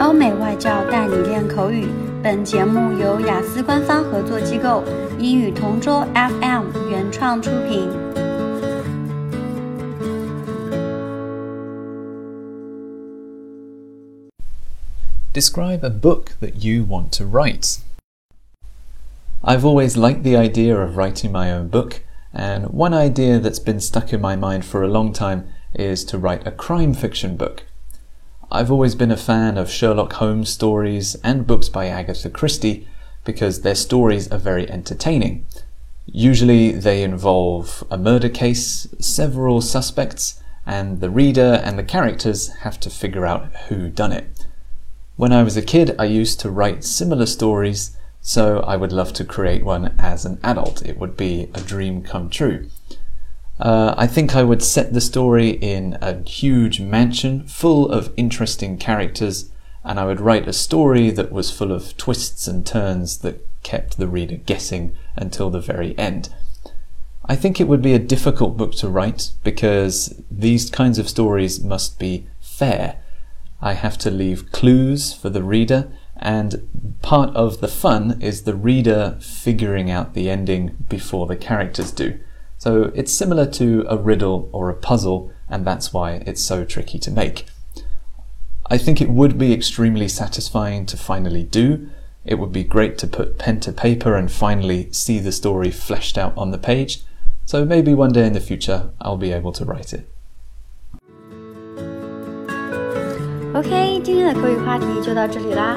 欧美外教带你练口语。本节目由雅思官方合作机构英语同桌 FM 原创出品。Describe a book that you want to write. I've always liked the idea of writing my own book, and one idea that's been stuck in my mind for a long time is to write a crime fiction book. I've always been a fan of Sherlock Holmes stories and books by Agatha Christie because their stories are very entertaining. Usually they involve a murder case, several suspects, and the reader and the characters have to figure out who done it. When I was a kid, I used to write similar stories, so I would love to create one as an adult. It would be a dream come true. Uh, I think I would set the story in a huge mansion full of interesting characters, and I would write a story that was full of twists and turns that kept the reader guessing until the very end. I think it would be a difficult book to write because these kinds of stories must be fair. I have to leave clues for the reader, and part of the fun is the reader figuring out the ending before the characters do. So it's similar to a riddle or a puzzle, and that's why it's so tricky to make. I think it would be extremely satisfying to finally do. It would be great to put pen to paper and finally see the story fleshed out on the page. So maybe one day in the future I'll be able to write it. OK，今天的口语话题就到这里啦。